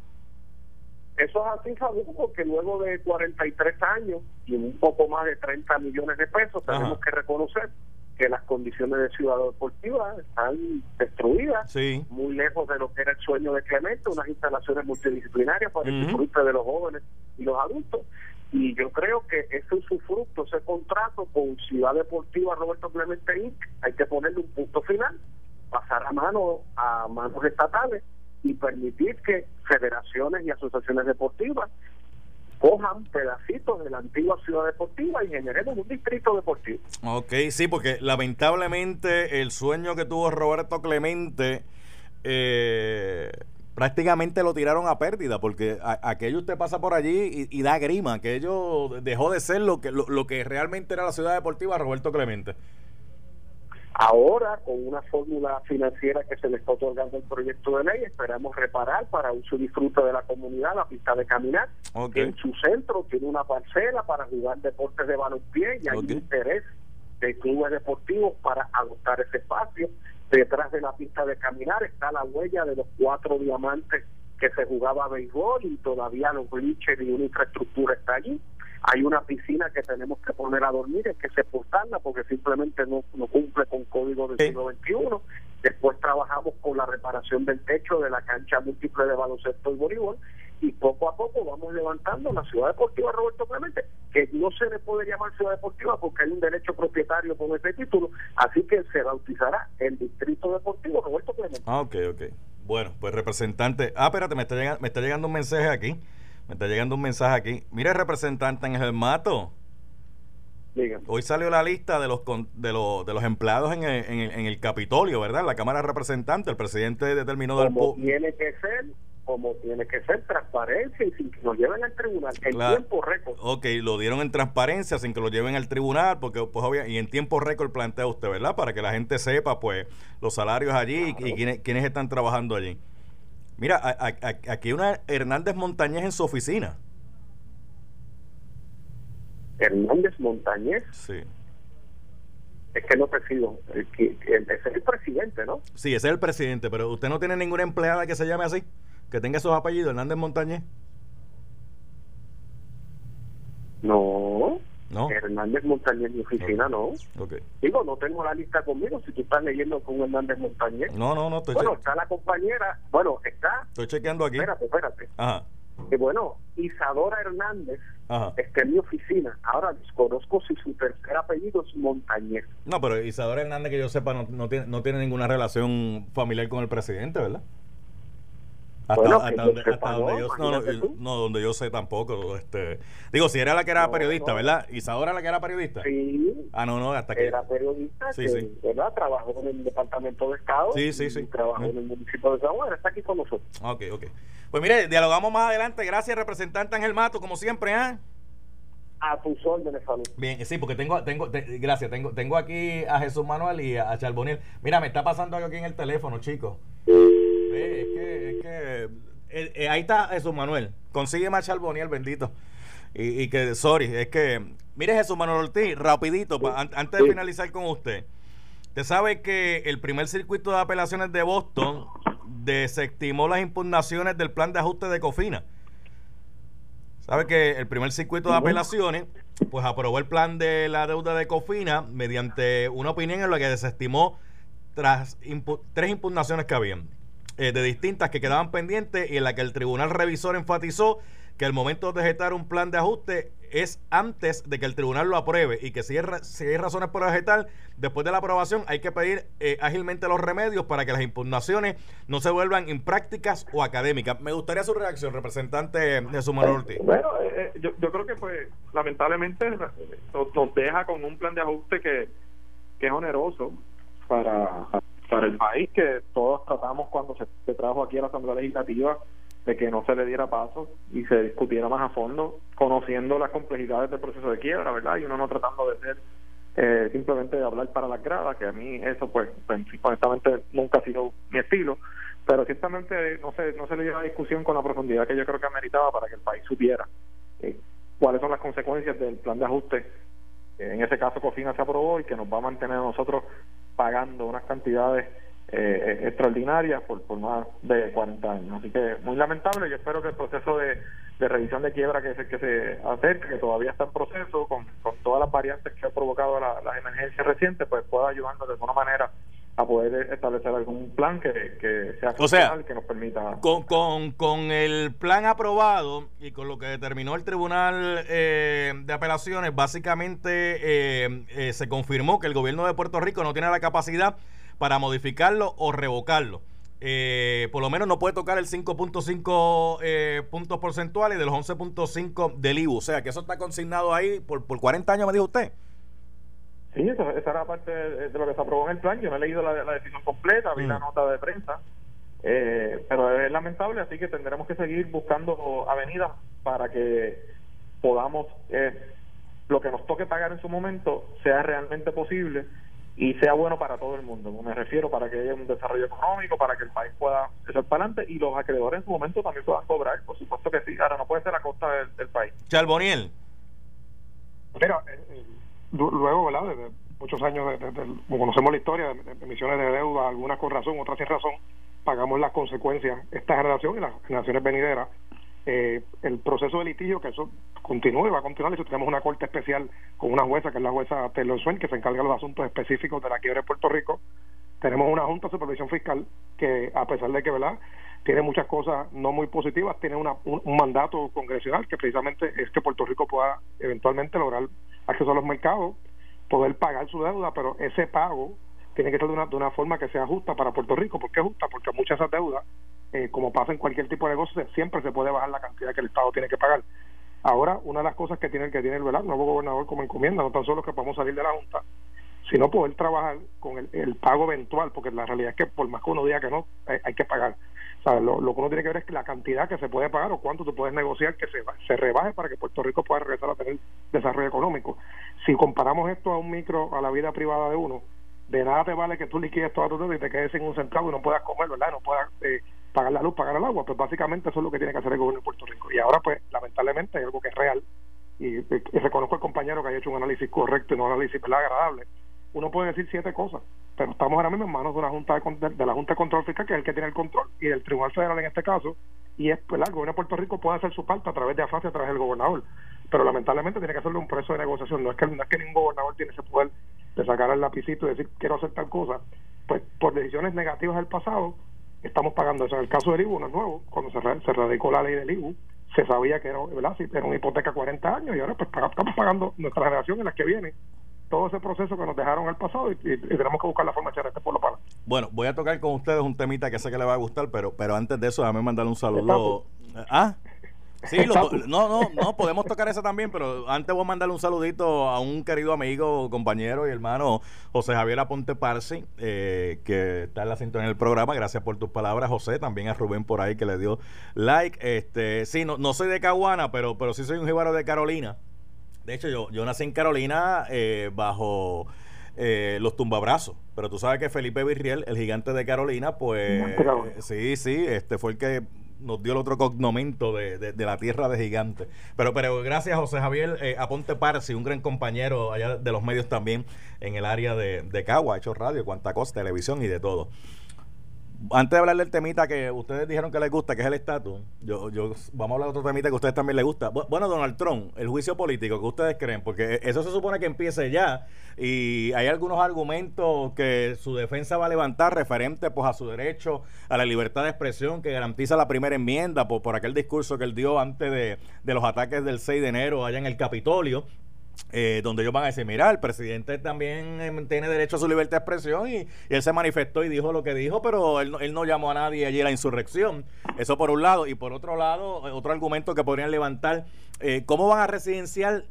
Eso es así, salud, porque luego de 43 años y un poco más de 30 millones de pesos, tenemos que reconocer que las condiciones de ciudad deportiva están destruidas, muy lejos de lo que era el sueño de Clemente, unas instalaciones multidisciplinarias para el disfrute de los jóvenes y los adultos. Y yo creo que ese es su fruto, ese contrato con Ciudad Deportiva Roberto Clemente Inc. Hay que ponerle un punto final, pasar a mano a manos estatales y permitir que federaciones y asociaciones deportivas cojan pedacitos de la antigua ciudad deportiva y generemos un distrito deportivo. Ok, sí, porque lamentablemente el sueño que tuvo Roberto Clemente eh, prácticamente lo tiraron a pérdida, porque aquello usted pasa por allí y, da grima, aquello dejó de ser lo que, lo que realmente era la ciudad deportiva Roberto Clemente. Ahora, con una fórmula financiera que se le está otorgando el proyecto de ley, esperamos reparar para uso y disfrute de la comunidad la pista de caminar. En su centro tiene una parcela para jugar deportes de balonpié y hay interés de clubes deportivos para adoptar ese espacio. Detrás de la pista de caminar está la huella de los cuatro diamantes que se jugaba béisbol y todavía los bleachers y una infraestructura está allí hay una piscina que tenemos que poner a dormir, hay que sepultarla porque simplemente no, no cumple con código del siglo XXI. Después trabajamos con la reparación del techo de la cancha múltiple de baloncesto y voleibol y poco a poco vamos levantando la ciudad deportiva Roberto Clemente, que no se le puede llamar ciudad deportiva porque hay un derecho propietario con ese título, así que se bautizará el distrito deportivo Roberto Clemente. Ah, ok, ok. Bueno, pues representante, ah, espérate, me está llegando, me está llegando un mensaje aquí. Me está llegando un mensaje aquí. Mire, representante en el Mato. Hoy salió la lista de los de los, de los empleados en el, en, el, Capitolio, ¿verdad? La Cámara de Representantes. El presidente determinó del Como tiene que ser, como tiene que ser transparencia y sin que lo lleven al tribunal en tiempo récord. Ok, lo dieron en transparencia sin que lo lleven al tribunal, porque pues y en tiempo récord plantea usted, ¿verdad? Para que la gente sepa, pues, los salarios allí y, quiénes, quiénes están trabajando allí. Mira, aquí hay una Hernández Montañez en su oficina. Hernández Montañez. Sí. Es que no presido. Ese es el presidente, ¿no? Sí, ese es el presidente, pero usted no tiene ninguna empleada que se llame así, que tenga esos apellidos, Hernández Montañez. No. ¿No? Hernández Montañez, mi oficina, no. Okay. Digo, no tengo la lista conmigo. Si tú estás leyendo con Hernández Montañez. No, no, no. Estoy bueno, está la compañera. Bueno, está. Estoy chequeando aquí. Espérate, espérate. Ajá. Y bueno, Isadora Hernández está en mi oficina. Ahora desconozco si su tercer apellido es Montañez. No, pero Isadora Hernández, que yo sepa, no, no, tiene, no tiene ninguna relación familiar con el presidente, ¿verdad? Hasta, donde, yo no, donde yo sé tampoco este digo si era la que era periodista verdad Isadora la que era periodista. Sí. Ah no no hasta que era periodista sí, sí. verdad trabajó en el departamento de estado sí sí sí. trabajó en el municipio de San Juan está aquí con nosotros. Ok ok. Pues mire dialogamos más adelante. Gracias representante Ángel Mato como siempre ¿eh? a tus órdenes salud. Bien sí porque tengo tengo gracias tengo tengo aquí a Jesús Manuel y a, a Charboniel. Mira me está pasando algo aquí en el teléfono chicos es que, eh, eh, ahí está Jesús Manuel. Consigue más Charboniel, bendito. Y, que, sorry, es que, mire Jesús Manuel Ortiz, rapidito, antes de finalizar con usted. Usted sabe que el primer circuito de apelaciones de Boston desestimó las impugnaciones del plan de ajuste de Cofina. Sabe que el primer circuito de apelaciones, pues aprobó el plan de la deuda de Cofina mediante una opinión en la que desestimó tras tres impugnaciones que habían. De distintas que quedaban pendientes y en la que el tribunal revisor enfatizó que el momento de vegetar un plan de ajuste es antes de que el tribunal lo apruebe y que si hay, si hay razones por vegetar, después de la aprobación hay que pedir eh, ágilmente los remedios para que las impugnaciones no se vuelvan imprácticas o académicas. Me gustaría su reacción, representante de su Ortiz. Bueno, eh, eh, yo, yo, creo que pues lamentablemente nos, deja con un plan de ajuste que, que es oneroso para, para el país, que todos tratamos cuando se, se trajo aquí a la Asamblea Legislativa de que no se le diera paso y se discutiera más a fondo, conociendo las complejidades del proceso de quiebra, ¿verdad? Y uno no tratando de ser eh, simplemente de hablar para las gradas, que a mí eso, pues, honestamente nunca ha sido mi estilo, pero ciertamente no se, no se le dio la discusión con la profundidad que yo creo que ameritaba para que el país supiera eh, cuáles son las consecuencias del plan de ajuste. en ese caso, Cofina se aprobó y que nos va a mantener a nosotros pagando unas cantidades eh, extraordinarias por, por más de 40 años. Así que muy lamentable. Yo espero que el proceso de, revisión de quiebra que se, que se acerque, que todavía está en proceso, con, con todas las variantes que ha provocado la, las emergencias recientes, pues pueda ayudarnos de alguna manera a poder establecer algún plan que, que sea funcional, que nos permita. Con, con, con, el plan aprobado y con lo que determinó el Tribunal eh, de Apelaciones, básicamente eh, eh, se confirmó que el gobierno de Puerto Rico no tiene la capacidad para modificarlo o revocarlo. Eh, por lo menos no puede tocar el 5.5 eh, puntos porcentuales de los 11.5 del IBU. O sea, que eso está consignado ahí por, por 40 años, me dijo usted. Sí, esa era parte de, lo que se aprobó en el plan. Yo no he leído la, decisión completa, vi la mm. nota de prensa. Eh, pero es lamentable, así que tendremos que seguir buscando avenidas para que podamos, eh, lo que nos toque pagar en su momento, sea realmente posible y sea bueno para todo el mundo. Me refiero para que haya un desarrollo económico, para que el país pueda echar para adelante y los acreedores en su momento también puedan cobrar, por supuesto que sí. Ahora no puede ser a costa del, país. Charboniel. Mira, eh, luego, ¿verdad? Desde muchos años, conocemos la historia de, emisiones de deuda, algunas con razón, otras sin razón, pagamos las consecuencias esta generación y las generaciones venideras eh, el proceso de litigio, que eso continúe, va a continuar. Y tenemos una corte especial con una jueza, que es la jueza Taylor Swain, que se encarga de los asuntos específicos de la quiebra de Puerto Rico. Tenemos una Junta de Supervisión Fiscal que, a pesar de que, ¿verdad?, tiene muchas cosas no muy positivas, tiene una, un, mandato congresional que precisamente es que Puerto Rico pueda eventualmente lograr acceso a los mercados, poder pagar su deuda, pero ese pago tiene que ser de una, de una forma que sea justa para Puerto Rico. ¿Por qué justa? Porque muchas de esas deudas eh, como pasa en cualquier tipo de negocio, siempre se puede bajar la cantidad que el Estado tiene que pagar. Ahora, una de las cosas que tiene, que tiene el, nuevo gobernador como encomienda, no tan solo que podamos salir de la Junta, sino poder trabajar con el, pago eventual, porque la realidad es que por más que uno diga que no, hay, que pagar. Lo, lo, que uno tiene que ver es la cantidad que se puede pagar o cuánto tú puedes negociar que se, se rebaje para que Puerto Rico pueda regresar a tener desarrollo económico. Si comparamos esto a un micro, a la vida privada de uno, de nada te vale que tú liquides toda tu deuda y te quedes sin un centavo y no puedas comer, ¿verdad? No puedas eh, pagar la luz, pagar el agua. Pues básicamente eso es lo que tiene que hacer el gobierno de Puerto Rico. Y ahora, pues, lamentablemente hay algo que es real y, reconozco al compañero que haya hecho un análisis correcto y no un análisis ¿verdad? agradable. Uno puede decir siete cosas, pero estamos ahora mismo en manos de una junta de, la Junta de Control Fiscal, que es el que tiene el control, y del Tribunal Federal en este caso, y es, el gobierno de Puerto Rico puede hacer su parte a través de AFAS a través del gobernador, pero lamentablemente tiene que hacerle un preso de negociación. No es que, no es que ningún gobernador tiene ese poder de sacar el lapicito y decir quiero hacer tal cosa, pues por decisiones negativas del pasado estamos pagando eso. En el caso del IBU no es nuevo, cuando se, se radicó la ley del IBU, se sabía que era, ¿verdad? era una hipoteca 40 años y ahora pues estamos pagando nuestra generación en las que viene todo ese proceso que nos dejaron al pasado y, tenemos que buscar la forma de echar este pueblo para. Bueno, voy a tocar con ustedes un temita que sé que les va a gustar, pero pero antes de eso, déjame mandarle un saludo. Ah, Sí, no, no, no, podemos tocar eso también, pero antes voy a mandarle un saludito a un querido amigo, compañero y hermano José Javier Aponte Parsi, eh, que está en la sintonía del programa. Gracias por tus palabras, José. También a Rubén por ahí que le dio like. Este, sí, no, no soy de Caguana, pero, pero sí soy un jíbaro de Carolina. De hecho, yo, yo nací en Carolina eh, bajo eh, los tumbabrazos. Pero tú sabes que Felipe Virriel, el gigante de Carolina, pues sí, sí, este fue el que nos dio el otro cognomento de, de, la tierra de gigantes. Pero, pero gracias José Javier eh, Aponte Parsi, un gran compañero allá de los medios también en el área de, de Cagua, ha hecho radio, cuanta cosa, televisión y de todo. Antes de hablar del temita que ustedes dijeron que les gusta, que es el estatus, yo, yo, vamos a hablar de otro temita que a ustedes también les gusta. Bueno, Donald Trump, el juicio político, ¿qué ustedes creen? Porque eso se supone que empiece ya y hay algunos argumentos que su defensa va a levantar referente pues a su derecho a la libertad de expresión que garantiza la primera enmienda por, por aquel discurso que él dio antes de, de los ataques del 6 de enero allá en el Capitolio eh, donde ellos van a decir, mira, el presidente también eh, tiene derecho a su libertad de expresión y, él se manifestó y dijo lo que dijo, pero él, él, no llamó a nadie allí a la insurrección. Eso por un lado. Y por otro lado, otro argumento que podrían levantar, eh, ¿cómo van a residenciar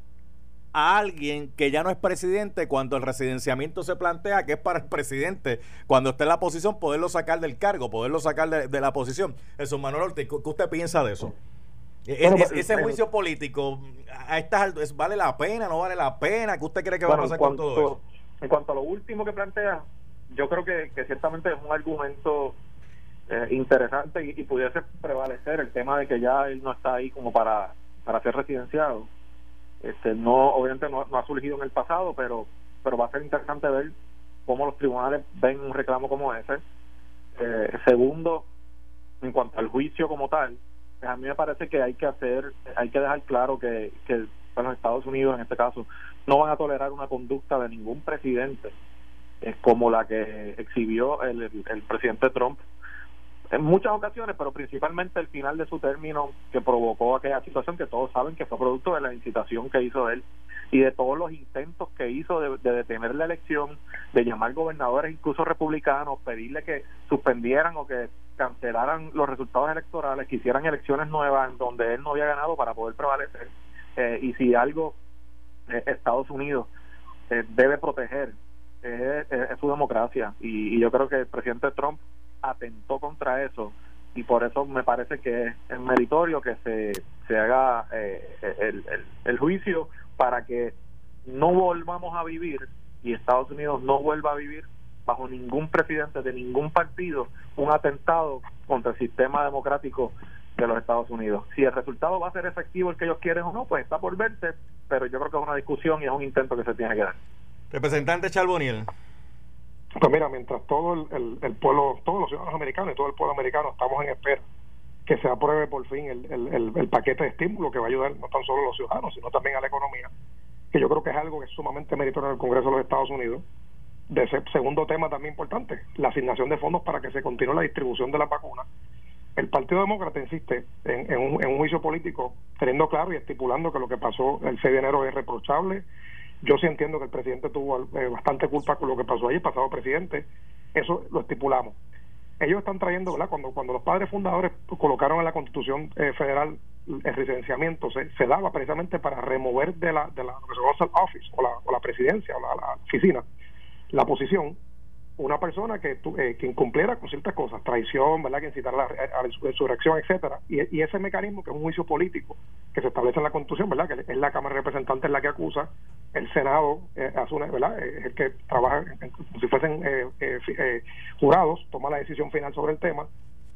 a alguien que ya no es presidente cuando el residenciamiento se plantea que es para el presidente, cuando esté en la posición, poderlo sacar del cargo, poderlo sacar de, la posición? Eso, Manuel Ortiz, ¿qué usted piensa de eso? Ese juicio político, a estas ¿vale la pena, no vale la pena? ¿Qué usted cree que va a pasar con todo eso? En cuanto a lo último que plantea, yo creo que, ciertamente es un argumento eh, interesante y, pudiese prevalecer el tema de que ya él no está ahí como para, para ser residenciado. Este, no, obviamente no, ha surgido en el pasado, pero, pero va a ser interesante ver cómo los tribunales ven un reclamo como ese. Eh, segundo, en cuanto al juicio como tal, a mí me parece que hay que hacer, hay que dejar claro que, que los Estados Unidos en este caso no van a tolerar una conducta de ningún presidente es como la que exhibió el, el, presidente Trump en muchas ocasiones, pero principalmente el final de su término que provocó aquella situación que todos saben que fue producto de la incitación que hizo él y de todos los intentos que hizo de, de, detener la elección, de llamar gobernadores incluso republicanos, pedirle que suspendieran o que cancelaran los resultados electorales, que hicieran elecciones nuevas en donde él no había ganado para poder prevalecer. Eh, y si algo eh, Estados Unidos eh, debe proteger es, su democracia. Y, yo creo que el presidente Trump atentó contra eso y por eso me parece que es meritorio que se, se haga el, el juicio para que no volvamos a vivir y Estados Unidos no vuelva a vivir bajo ningún presidente de ningún partido un atentado contra el sistema democrático de los Estados Unidos. Si el resultado va a ser efectivo el que ellos quieren o no, pues está por verse, pero yo creo que es una discusión y es un intento que se tiene que dar. Representante Charboniel. Pues mira, mientras todo el, el, pueblo, todos los ciudadanos americanos y todo el pueblo americano estamos en espera que se apruebe por fin el, el, el, paquete de estímulo que va a ayudar no tan solo a los ciudadanos, sino también a la economía, que yo creo que es algo que es sumamente meritorio en el Congreso de los Estados Unidos de ese segundo tema también importante, la asignación de fondos para que se continúe la distribución de la vacuna. El Partido Demócrata insiste en, un, juicio político, teniendo claro y estipulando que lo que pasó el 6 de enero es reprochable. Yo sí entiendo que el presidente tuvo eh, bastante culpa con lo que pasó el pasado presidente. Eso lo estipulamos. Ellos están trayendo, ¿verdad? Cuando, cuando los padres fundadores colocaron en la Constitución eh, Federal el residenciamiento, se, se, daba precisamente para remover de la, de la, office o la, o la presidencia o la oficina la posición una persona que, eh, que incumpliera con ciertas cosas, traición, ¿verdad? que incitara a la, insurrección, etcétera, y, ese mecanismo que es un juicio político que se establece en la Constitución, ¿verdad? que es la Cámara de Representantes la que acusa, el Senado eh, ¿verdad? Eh, es el que trabaja como si fuesen eh, jurados, toma la decisión final sobre el tema,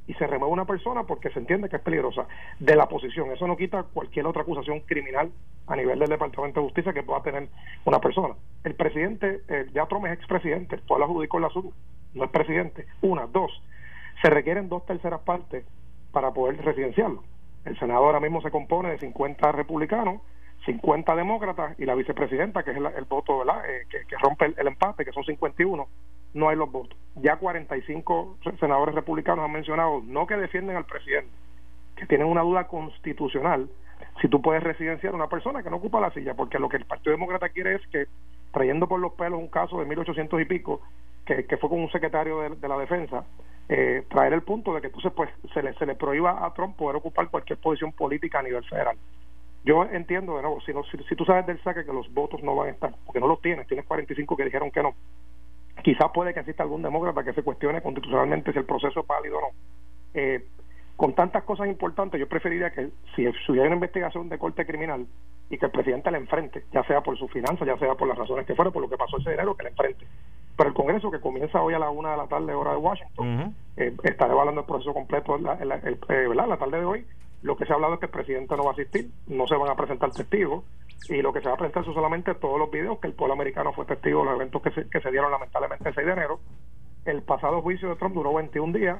y se remueve una persona porque se entiende que es peligrosa de la posición. Eso no quita cualquier otra acusación criminal a nivel del Departamento de Justicia que pueda tener una persona. El presidente, eh, ya Trump es expresidente, el pueblo adjudicó el asunto, no es presidente. Una, dos, se requieren dos terceras partes para poder residenciarlo. El Senado ahora mismo se compone de 50 republicanos, 50 demócratas y la vicepresidenta, que es el, voto ¿verdad? Eh, que, rompe el, el empate, que son 51 no hay los votos. Ya 45 senadores republicanos han mencionado, no que defienden al presidente, que tienen una duda constitucional si tú puedes residenciar a una persona que no ocupa la silla, porque lo que el Partido Demócrata quiere es que, trayendo por los pelos un caso de 1800 y pico, que fue con un secretario de, la defensa, eh, traer el punto de que entonces pues se le, se le prohíba a Trump poder ocupar cualquier posición política a nivel federal. Yo entiendo, de nuevo, si, no, si, si tú sabes del saque que los votos no van a estar, porque no los tienes, tienes 45 que dijeron que no, Quizás puede que exista algún demócrata que se cuestione constitucionalmente si el proceso es válido o no. Eh, con tantas cosas importantes, yo preferiría que si hubiera una investigación de corte criminal y que el presidente le enfrente, ya sea por su finanzas, ya sea por las razones que fuera, por lo que pasó ese dinero, que le enfrente. Pero el Congreso, que comienza hoy a la una de la tarde, hora de Washington, eh, estará evaluando el proceso completo la, eh, la tarde de hoy. Lo que se ha hablado es que el presidente no va a asistir, no se van a presentar testigos, y lo que se va a presentar son solamente todos los videos que el pueblo americano fue testigo de los eventos que se, que se dieron lamentablemente el 6 de enero el pasado juicio de Trump duró 21 días,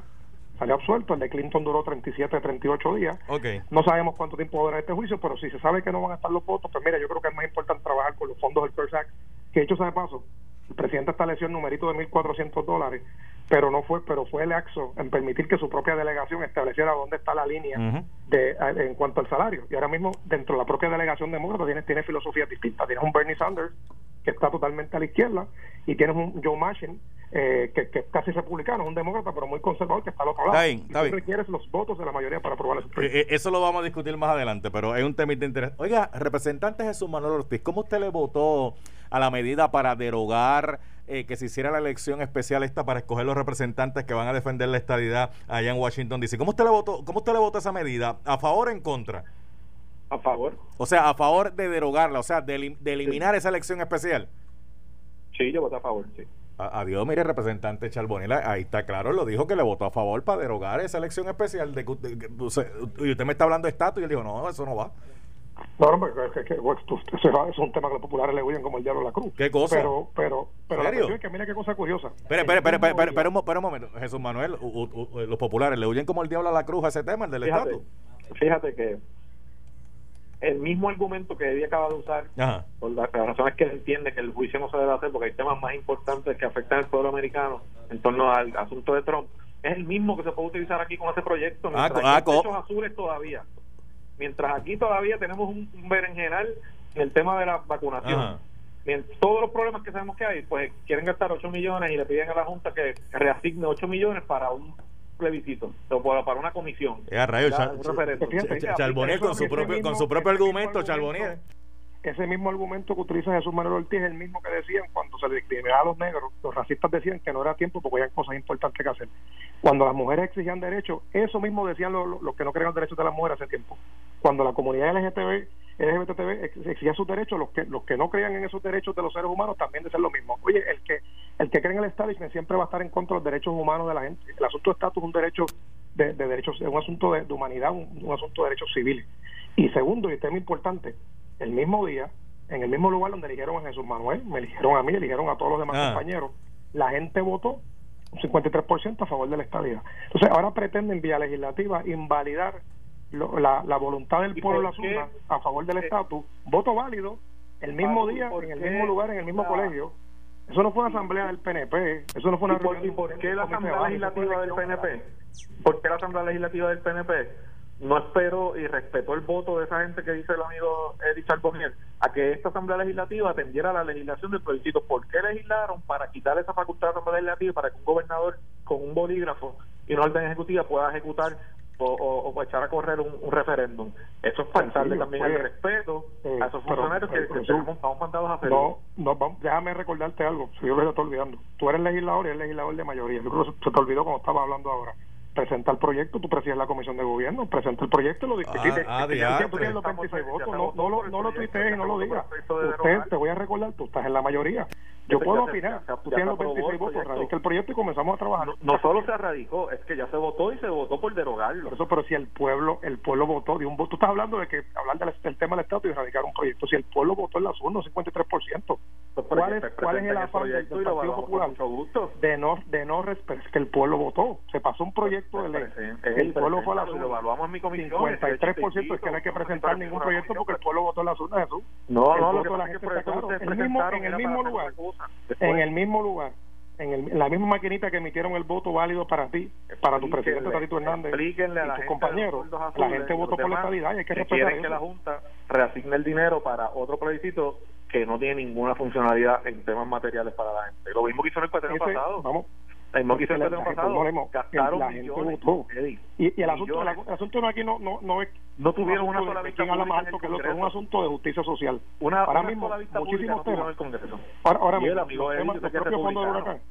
salió absuelto, el de Clinton duró 37, 38 días. Okay. No sabemos cuánto tiempo dura este juicio, pero si se sabe que no van a estar los votos, pues mira, yo creo que es más importante trabajar con los fondos del CARES Act, que hecho sea de paso, el presidente estableció el numerito de 1.400 dólares, pero no fue, pero fue el AXO en permitir que su propia delegación estableciera dónde está la línea de en cuanto al salario. Y ahora mismo, dentro de la propia delegación demócrata, tienes, tiene filosofías distintas. Tienes un Bernie Sanders que está totalmente a la izquierda y tienes un Joe Manchin eh, que, que, es casi republicano, un demócrata, pero muy conservador, que está al otro lado. Está bien, requieres los votos de la mayoría para aprobar proyecto. Eh, eh, eso lo vamos a discutir más adelante, pero es un tema de interés. Oiga, representante Jesús Manuel Ortiz, ¿cómo usted le votó a la medida para derogar eh, que se hiciera la elección especial esta para escoger los representantes que van a defender la estadidad allá en Washington DC. ¿Cómo usted le votó, cómo usted le votó esa medida? ¿A favor o en contra? A favor. O sea, a favor de derogarla, o sea, de, eliminar esa elección especial. Sí, yo voté a favor, sí. Adiós, mire, representante Charbonilla, ahí está claro, lo dijo que le votó a favor para derogar esa elección especial. De, y usted me está hablando de estatus y él dijo, no, eso no va. No, no, es, que, es un tema que los populares le huyen como el diablo de la cruz. ¿Qué cosa? Pero, pero, pero la cuestión es que mira qué cosa curiosa. Espera, espera, espera, espera, espera, un, un, momento. Jesús Manuel, los populares le huyen como el diablo a la cruz a ese tema, el del estatus. Fíjate que el mismo argumento que Eddie acaba de usar, por la, razón es que entiende que el juicio no se debe hacer porque hay temas más importantes que afectan al pueblo americano en torno al asunto de Trump, es el mismo que se puede utilizar aquí con ese proyecto. Ah, ah, azules todavía mientras aquí todavía tenemos un, berenjenal en el tema de la vacunación. todos los problemas que sabemos que hay, pues quieren gastar 8 millones y le piden a la Junta que reasigne 8 millones para un plebiscito, o para una comisión. Es a rayo, Charbonier con su propio, con su propio argumento, Charbonier ese mismo argumento que utiliza Jesús Manuel Ortiz es el mismo que decían cuando se discriminaba a los negros, los racistas decían que no era tiempo porque había cosas importantes que hacer. Cuando las mujeres exigían derechos, eso mismo decían los, que no creían los derechos de las mujeres hace tiempo. Cuando la comunidad LGTB, LGBTB exigía sus derechos, los que los que no creían en esos derechos de los seres humanos también decían lo mismo. Oye, el que el que cree en el establishment siempre va a estar en contra de los derechos humanos de la gente. El asunto de estatus es un derecho de, derechos, es un asunto de, humanidad, un, un asunto de derechos civiles. Y segundo, y tema importante, el mismo día, en el mismo lugar donde eligieron a Jesús Manuel, me eligieron a mí, eligieron a todos los demás ah. compañeros, la gente votó un 53% a favor de la estadía. Entonces, ahora pretenden vía legislativa invalidar la, la, voluntad del pueblo de la a favor del estatus, voto válido, el mismo día, en el mismo lugar, en el mismo colegio. Eso no fue una asamblea del PNP, eso no fue una ¿Y por, qué la asamblea legislativa del PNP? ¿Por qué la asamblea legislativa del PNP? No espero y respeto el voto de esa gente que dice el amigo Eddie Charbonnier a que esta Asamblea Legislativa atendiera a la legislación del plebiscito. ¿Por qué legislaron para quitar esa facultad de la Asamblea Legislativa para que un gobernador con un bolígrafo y una orden ejecutiva pueda ejecutar o, echar a correr un, referéndum? Eso es faltarle también el respeto a esos funcionarios que, que estamos mandados a hacer. No, no, déjame recordarte algo, si yo lo estoy olvidando. Tú eres legislador y eres legislador de mayoría. Yo creo que se te olvidó cuando estaba hablando ahora presenta el proyecto, tú presides la comisión de gobierno, presenta el proyecto y lo discutiste. Ah, ah, tú tienes los 26 votos, no, no, lo, no lo tuitees y no lo digas. Usted, te voy a recordar, tú estás en la mayoría. Yo puedo opinar. Tú tienes los 26 votos, radica el proyecto y comenzamos a trabajar. No, solo se radicó, es que ya se votó y se votó por derogarlo. eso, pero si el pueblo el pueblo votó de un voto, tú estás hablando de que hablar del, tema del Estado y radicar un proyecto. Si el pueblo votó en la urnas, 53%, pues ¿cuál es, ¿cuál es el afán del, Partido Popular? De no, de no respetar que el pueblo votó. Se pasó un proyecto de ley. El pueblo fue a la urnas. Lo evaluamos en mi comisión. 53% es que no hay que presentar ningún proyecto porque el pueblo votó en las urnas, Jesús. No, no, lo que En el mismo lugar. En el mismo lugar, en, la misma maquinita que emitieron el voto válido para ti, para tu presidente Tatito Hernández y tus compañeros, la gente votó por la estabilidad y hay que, que quieren que la Junta reasigne el dinero para otro plebiscito que no tiene ninguna funcionalidad en temas materiales para la gente. Lo mismo que hizo en el cuatreno pasado. Vamos, el que hizo el año pasado. Gastaron la millones. Y, y, el, asunto, el, asunto aquí no, no, no es. No tuvieron una sola vista más alto que el otro, es un asunto de justicia social. Una, ahora una mismo, sola vista muchísimos temas. En el Congreso. Ahora, ahora mismo, el amigo los, temas, los propios fondos del huracán.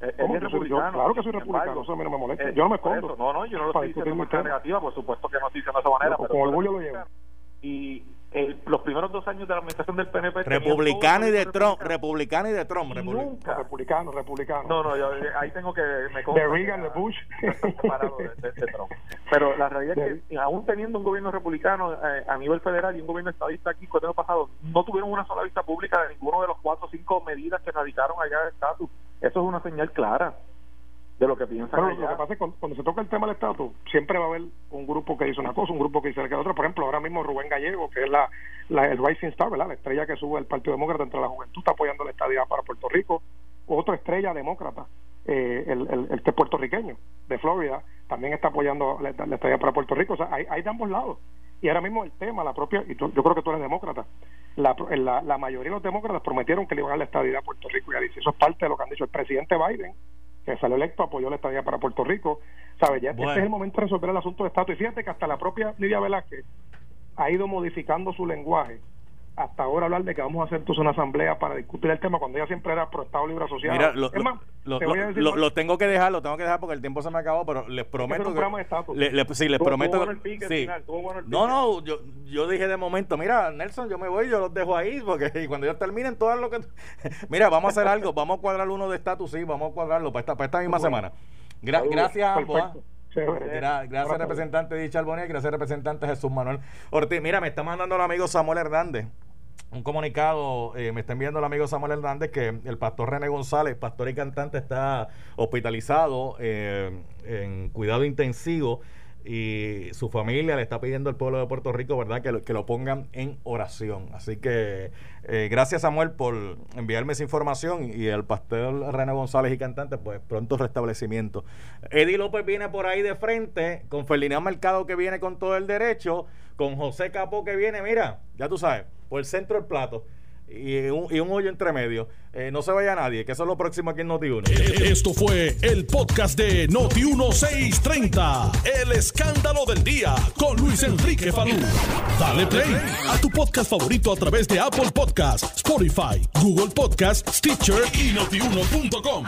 Es, es republicano. claro que soy republicano, eso a mí no me molesta. Eh, yo no me escondo. No, no, yo no lo estoy diciendo de manera negativa, por supuesto que no estoy diciendo de esa manera. Con orgullo lo llevo. Y los primeros dos años de la administración del PNP republicano y de Trump republicano y de Trump nunca. Republicano republicano. No no yo ahí tengo que me de Reagan de Bush. (laughs) pero la realidad es que aún teniendo un gobierno republicano eh, a nivel federal y un gobierno estadista aquí el año pasado no tuvieron una sola vista pública de ninguno de los cuatro o cinco medidas que radicaron allá de estatus. Eso es una señal clara de lo que piensan. Lo que pasa es que cuando, se toca el tema del estatus, siempre va a haber un grupo que dice una cosa, un grupo que dice que otra. Por ejemplo, ahora mismo Rubén Gallego, que es la, el Rising Star, ¿verdad? la estrella que sube el Partido Demócrata entre la juventud, está apoyando la estadía para Puerto Rico. Otra estrella demócrata, eh, el, el, este puertorriqueño de Florida, también está apoyando la, estadía para Puerto Rico. O sea, hay, hay de ambos lados. Y ahora mismo el tema, la propia, y yo creo que tú eres demócrata, la, la, la, mayoría de los demócratas prometieron que le iban a dar la estadía a Puerto Rico. Y dice, eso es parte de lo que han dicho el presidente Biden que salió electo, apoyó la estadía para Puerto Rico. ¿Sabe? Ya este es el momento de resolver el asunto de estatus. Y fíjate que hasta la propia Lidia Velázquez ha ido modificando su lenguaje hasta ahora hablar de que vamos a hacer una asamblea para discutir el tema cuando ella siempre era pro Estado Libre Asociado. Mira, lo, lo, tengo que dejar, lo tengo que dejar porque el tiempo se me acabó, pero les prometo que... Le, le, sí, les prometo que... no, no, yo, yo dije de momento, mira, Nelson, yo me voy, yo los dejo ahí, porque (laughs) cuando ellos terminen todo lo que... (laughs) mira, vamos a hacer algo, vamos a cuadrar uno de estatus, sí, vamos a cuadrarlo para esta, para esta misma semana. gracias a ambos. ¿ah? Gracias, representante Dicha Albonía, gracias, representante Jesús Manuel Ortiz. Mira, me está mandando el amigo Samuel Hernández un comunicado, eh, me está enviando el amigo Samuel Hernández que el pastor René González, pastor y cantante, está hospitalizado eh, en cuidado intensivo y su familia le está pidiendo al pueblo de Puerto Rico, ¿verdad?, que lo, que lo pongan en oración. Así que eh, gracias Samuel por enviarme esa información y el pastor René González y cantante, pues pronto restablecimiento. Eddie López viene por ahí de frente, con Ferdinand Mercado que viene con todo el derecho, con José Capó que viene, mira, ya tú sabes, por el centro del plato y un, hoyo entre medio. Eh, no se vaya nadie, que eso es lo próximo aquí en Noti1. Esto fue el podcast de Noti1630. El escándalo del día con Luis Enrique Falú. Dale play a tu podcast favorito a través de Apple Podcasts, Spotify, Google Podcasts, Stitcher y Notiuno.com.